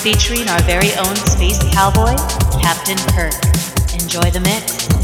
featuring our very own space cowboy, Captain Kirk. Enjoy the mix.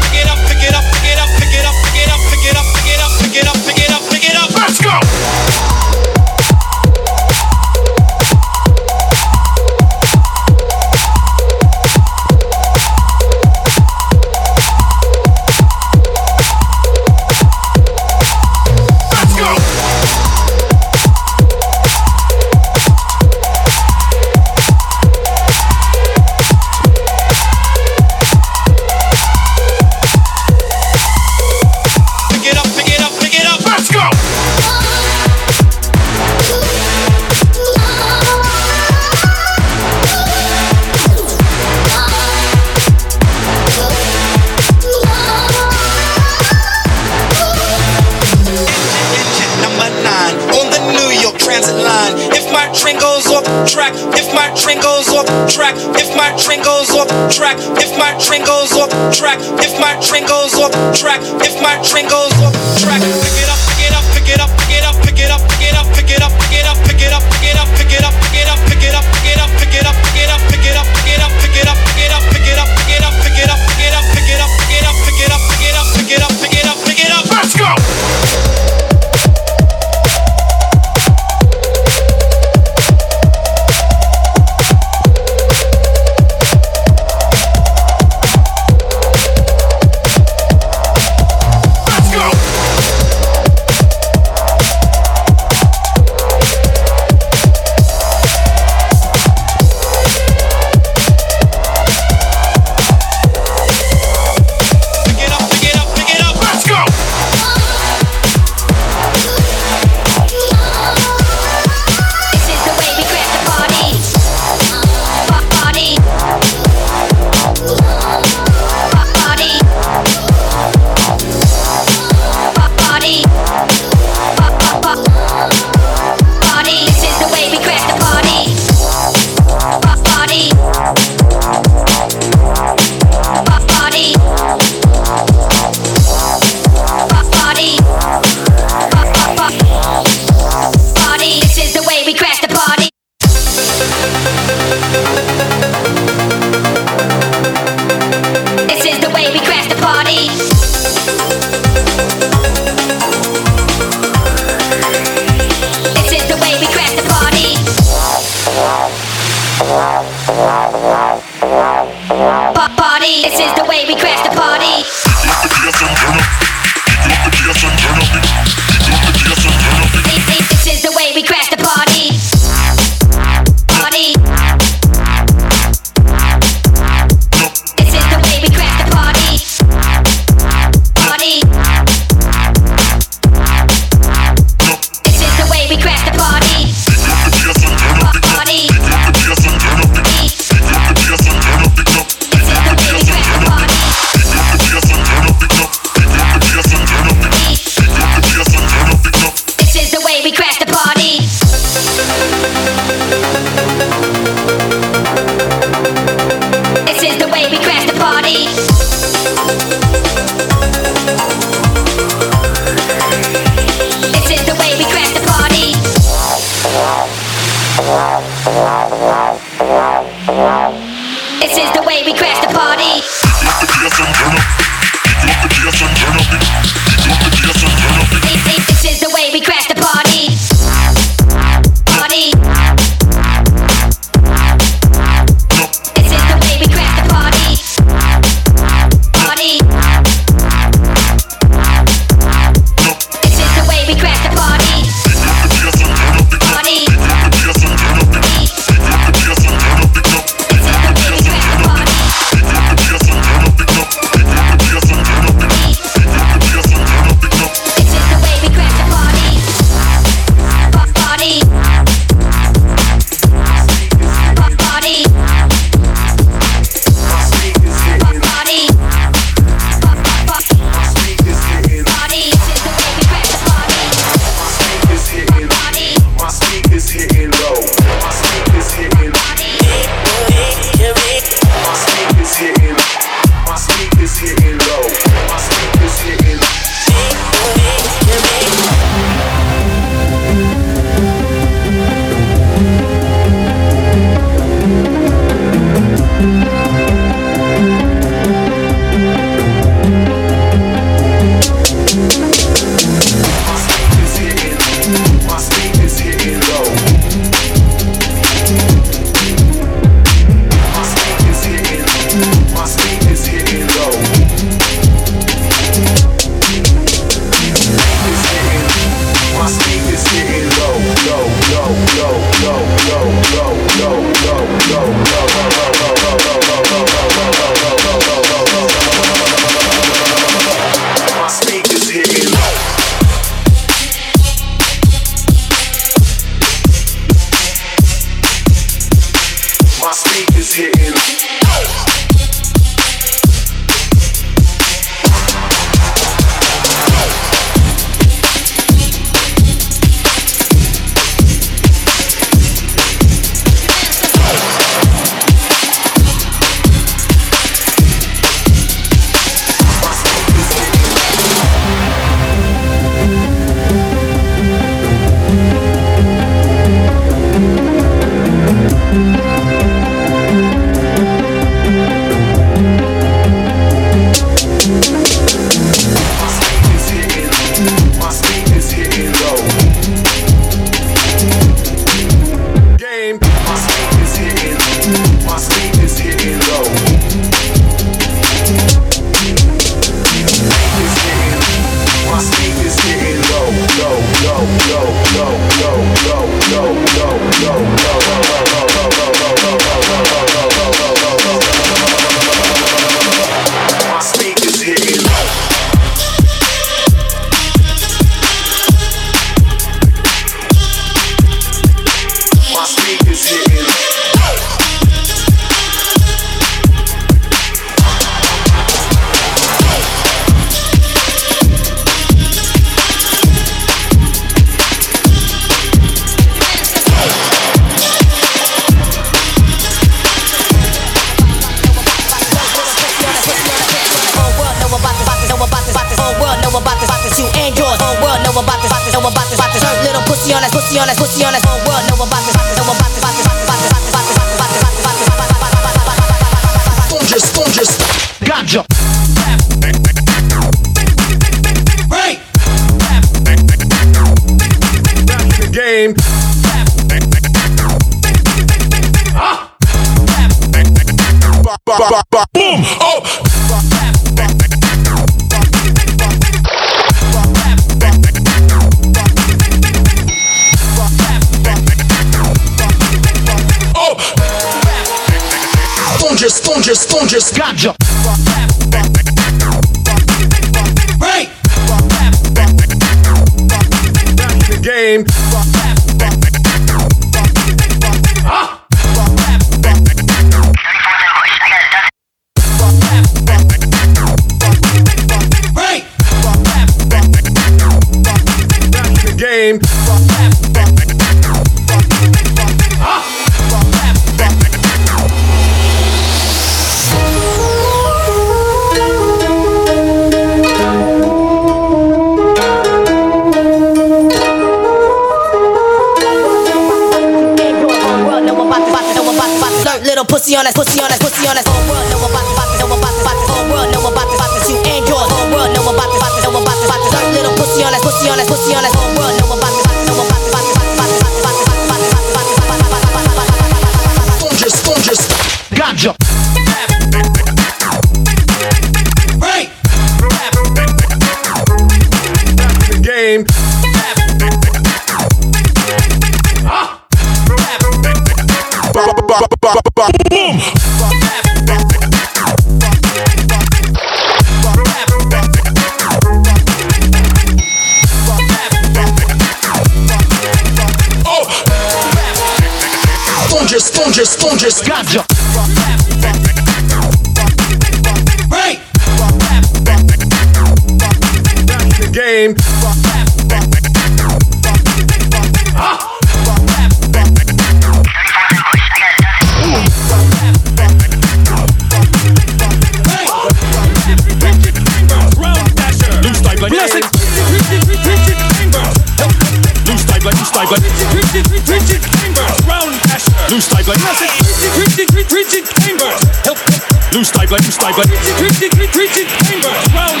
type like, loose type like, preaching, preaching, preaching, anger, round,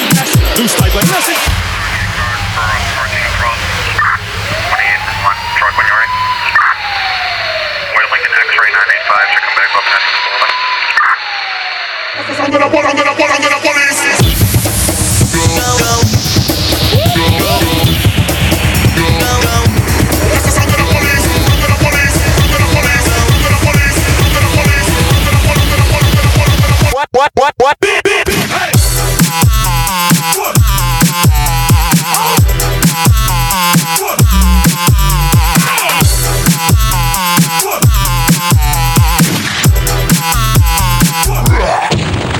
loose type like, nothing. I'm gonna, I'm gonna, I'm I'm gonna, I'm. what, what, what, beep, beep, beep, hey.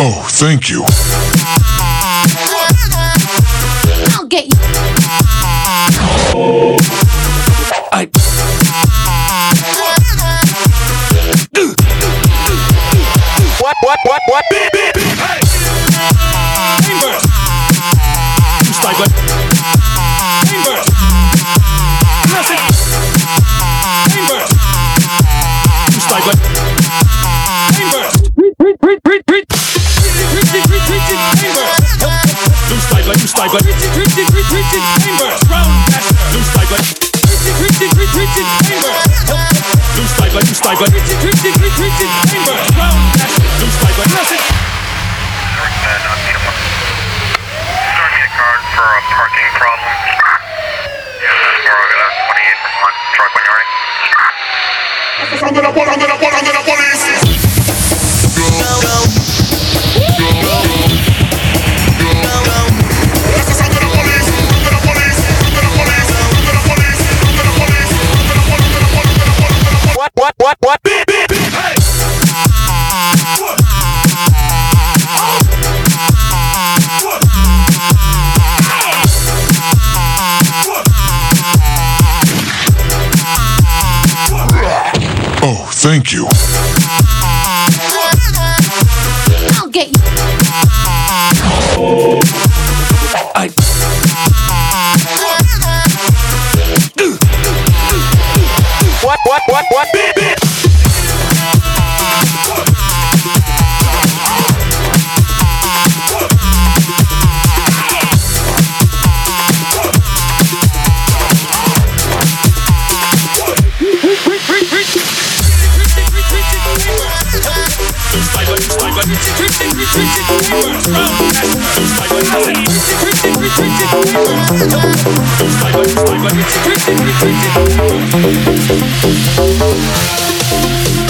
Oh, thank you. what, what? What? Oh, thank you. Thank you.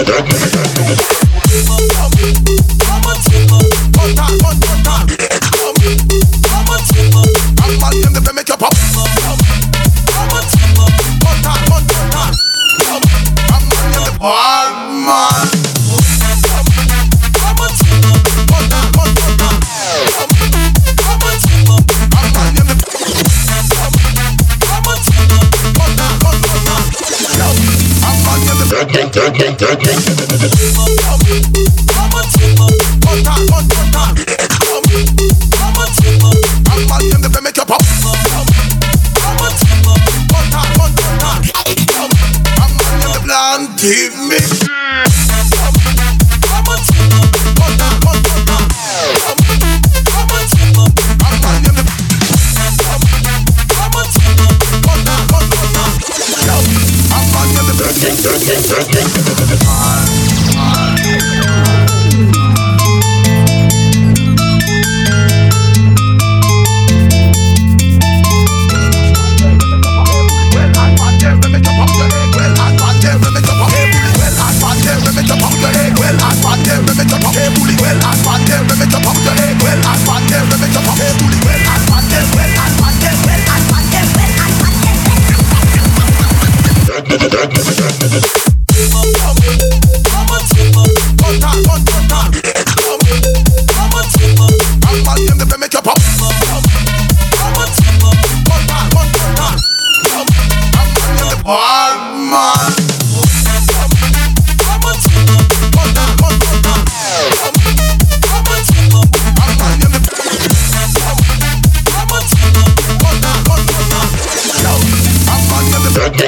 подробно. Give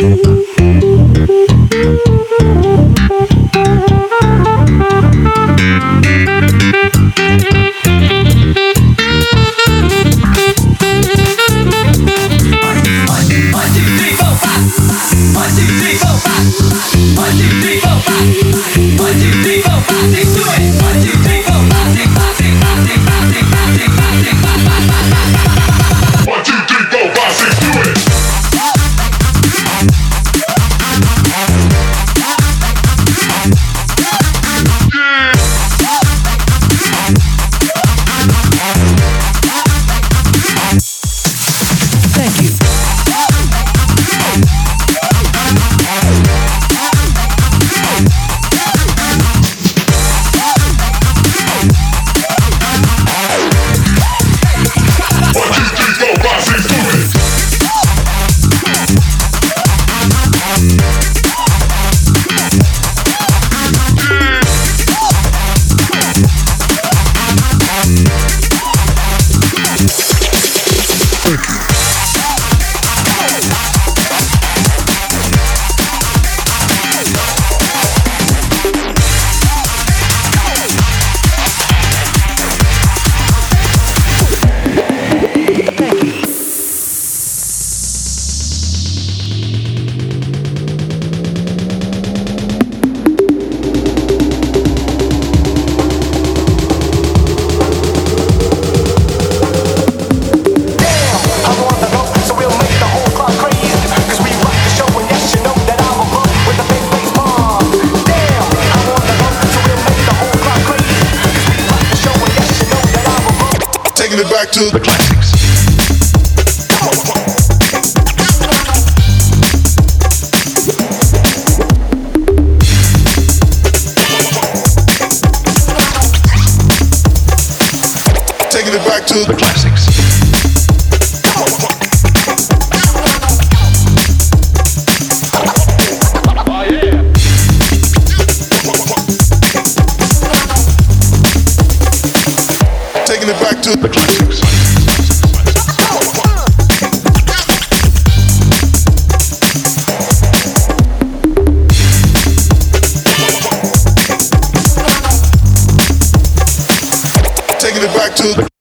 Música back to the classics. Taking it back to the classics. To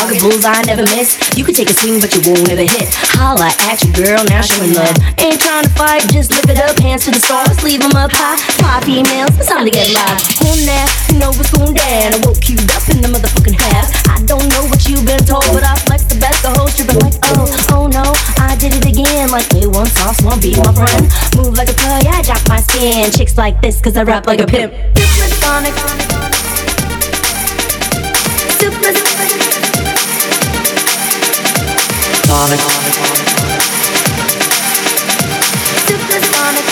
target, bullseye, never miss. You can take a swing, but you won't ever hit. Holla at your girl, now showing love. Ain't trying to fight, just lift it up, hands to the stars, leave 'em up high. Five females, it's time to get live. On that, you know what's going down. I woke you up in the motherfucking half. I don't know what you've been told, but I flex the best. The whole stripping like, oh, oh no, I did it again. Like A1 sauce, one be my friend. Move like a yeah, I drop my skin. Chicks like this, cause I rap like a pimp. Supersonic. Supersonic.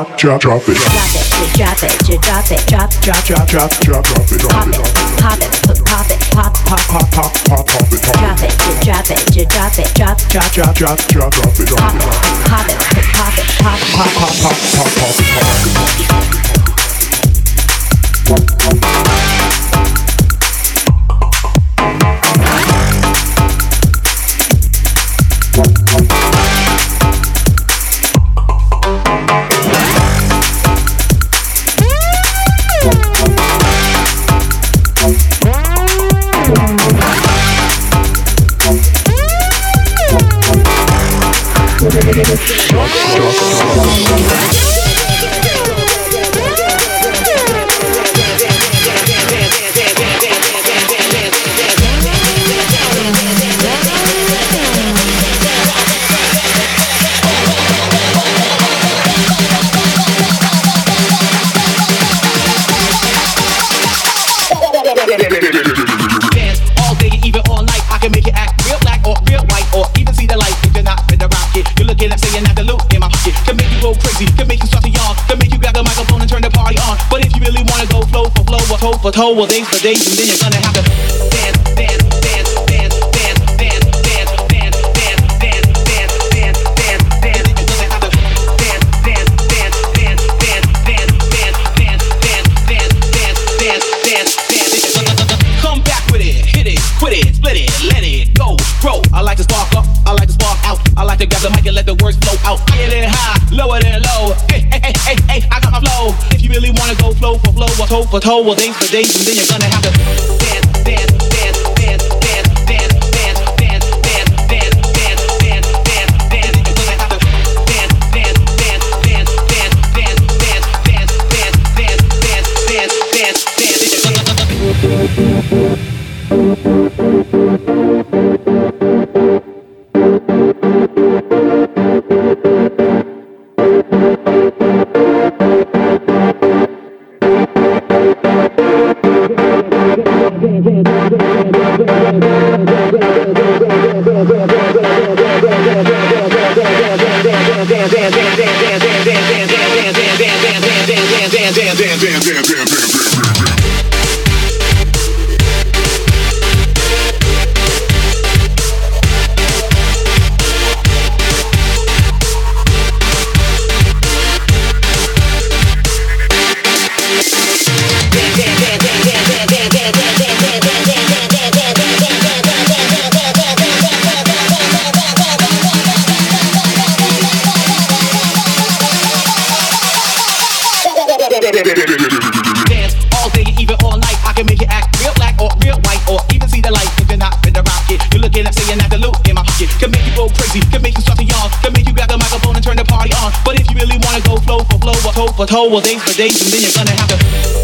Drop, it, drop, it, drop, it, Drop, it, drop it. drop it, you drop it, drop it, drop, it, drop, Drop, drop, drop it. Drop pop it. it, pop it, pop it, pop, pop, Pop, pop, pop, pop it. Pop drop it, you drop it, you drop it, drop, drop, Drop, drop, drop, drop it. Drop pop it. it, pop it, pop it, pop, pop, Pop, pop, pop, pop it. make Shock, shock, shock. Toe for toe, or days for days, and then you're gonna have to. Come back with it, hit it, quit it, split it, let it go, bro. I like to spark up, I like to spark out, I like to grab the mic and let the words flow out. Higher than high, lower than low. Hey, hey, hey, I got my flow. If you really wanna go flow for flow, or toe for toe, or days for days, and then you're gonna have to dance, dance, gonna have to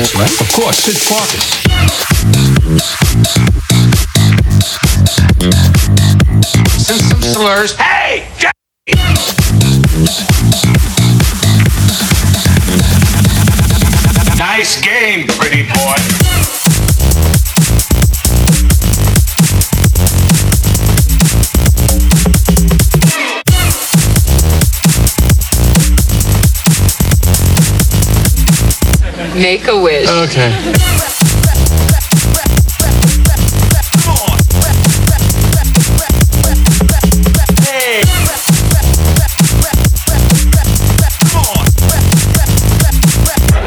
Of course, Sid Farkas. and some slurs. Hey! Jack! Nice game, pretty boy. Make a wish. Okay.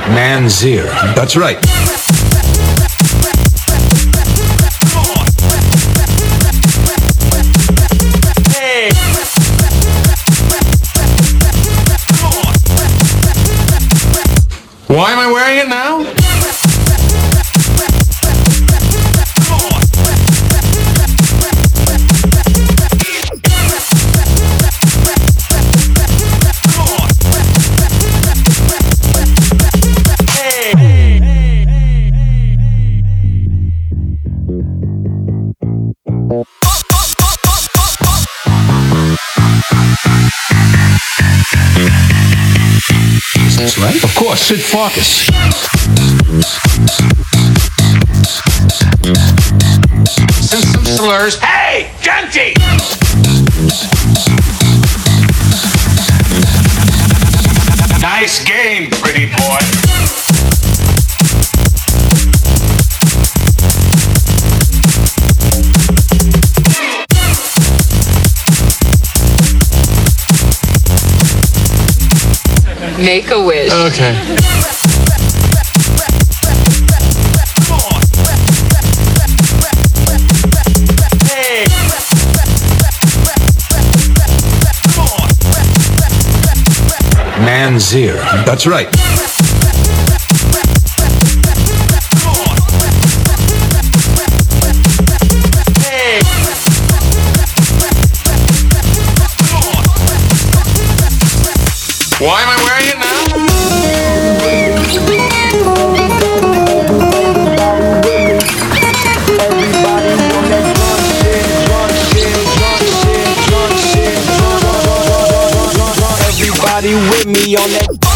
Manzir. That's right. Right. Of course, Sid Farkas. And some slurs. Hey! Genty! Nice game, Make a wish. Okay. Manzir. That's right. On that.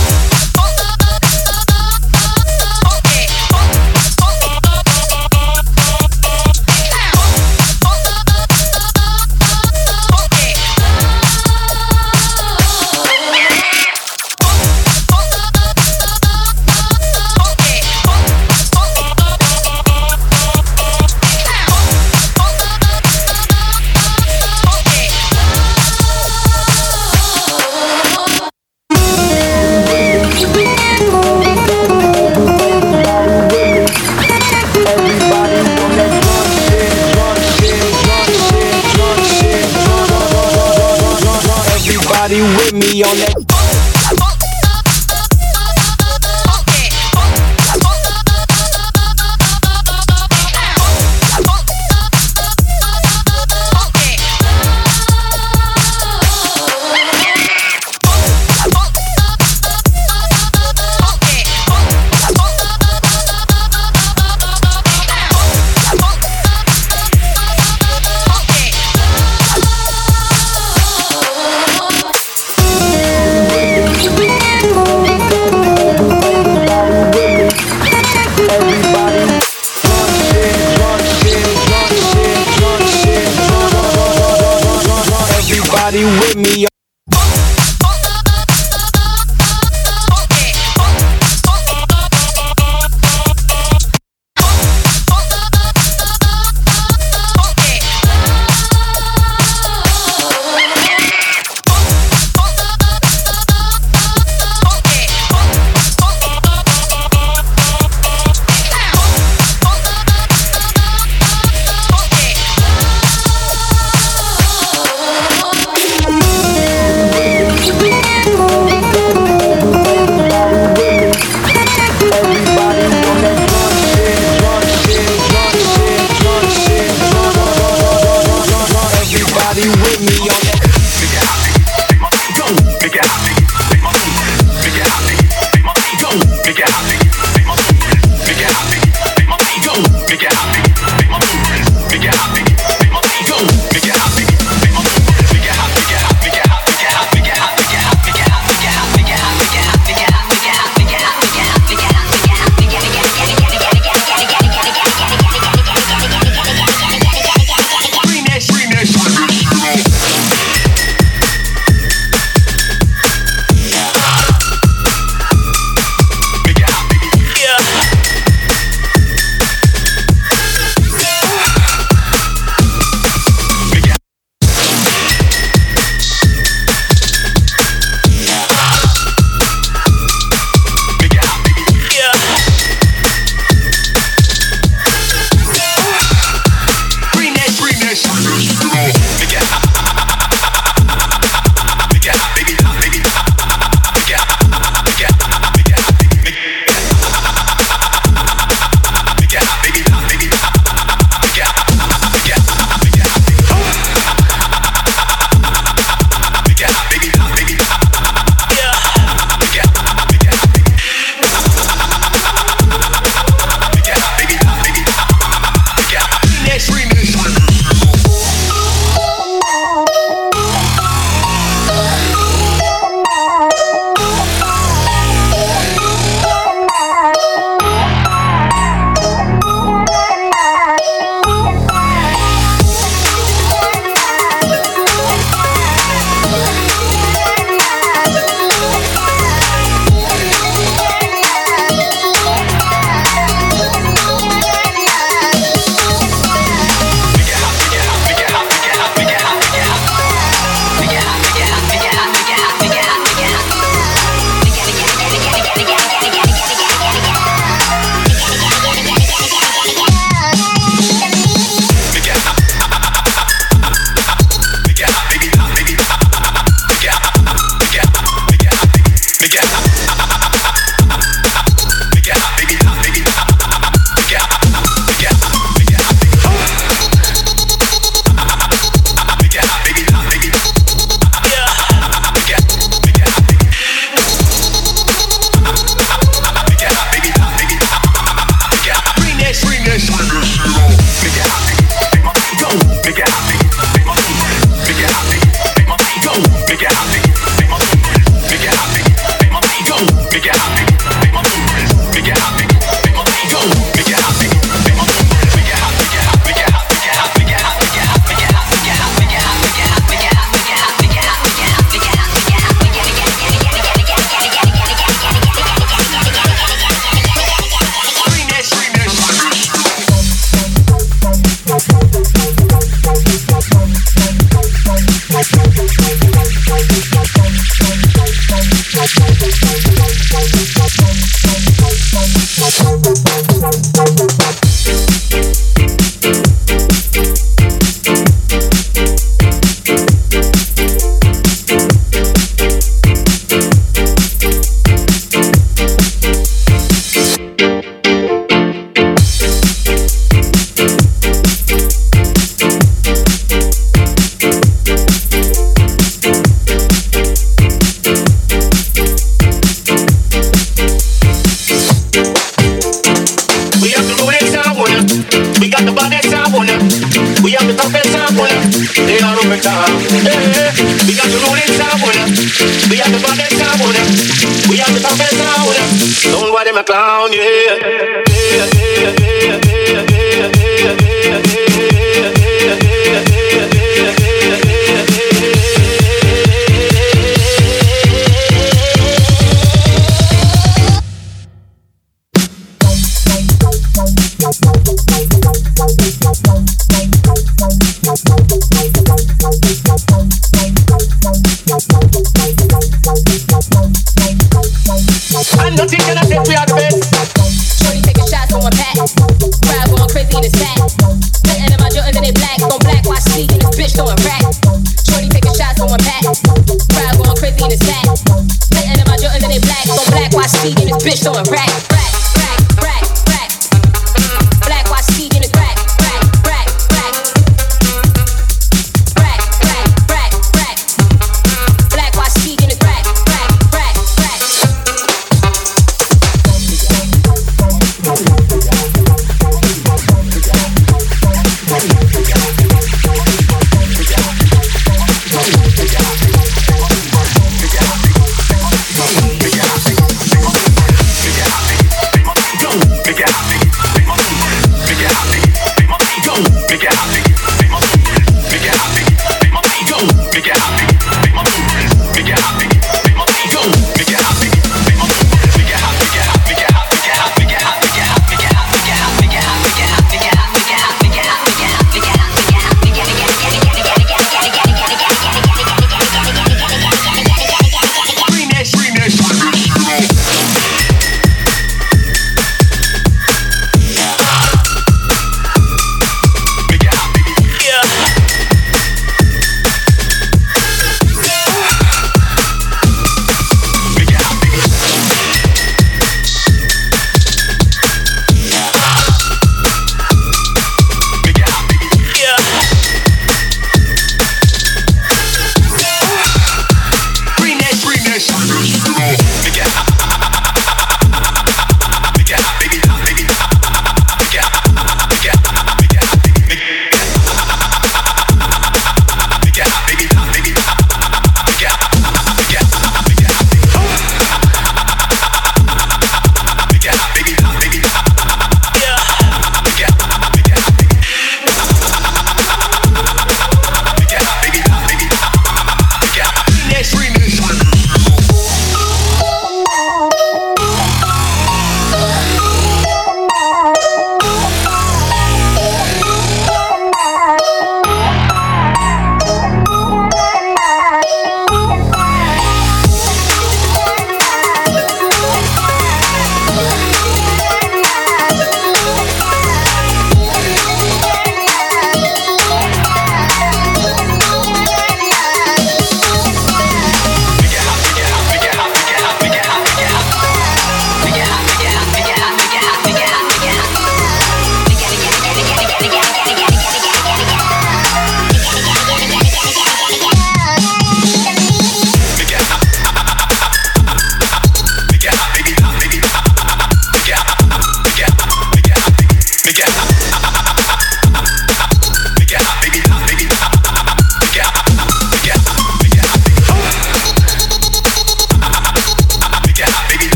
On that.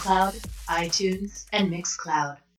SoundCloud, iTunes, and Mixcloud.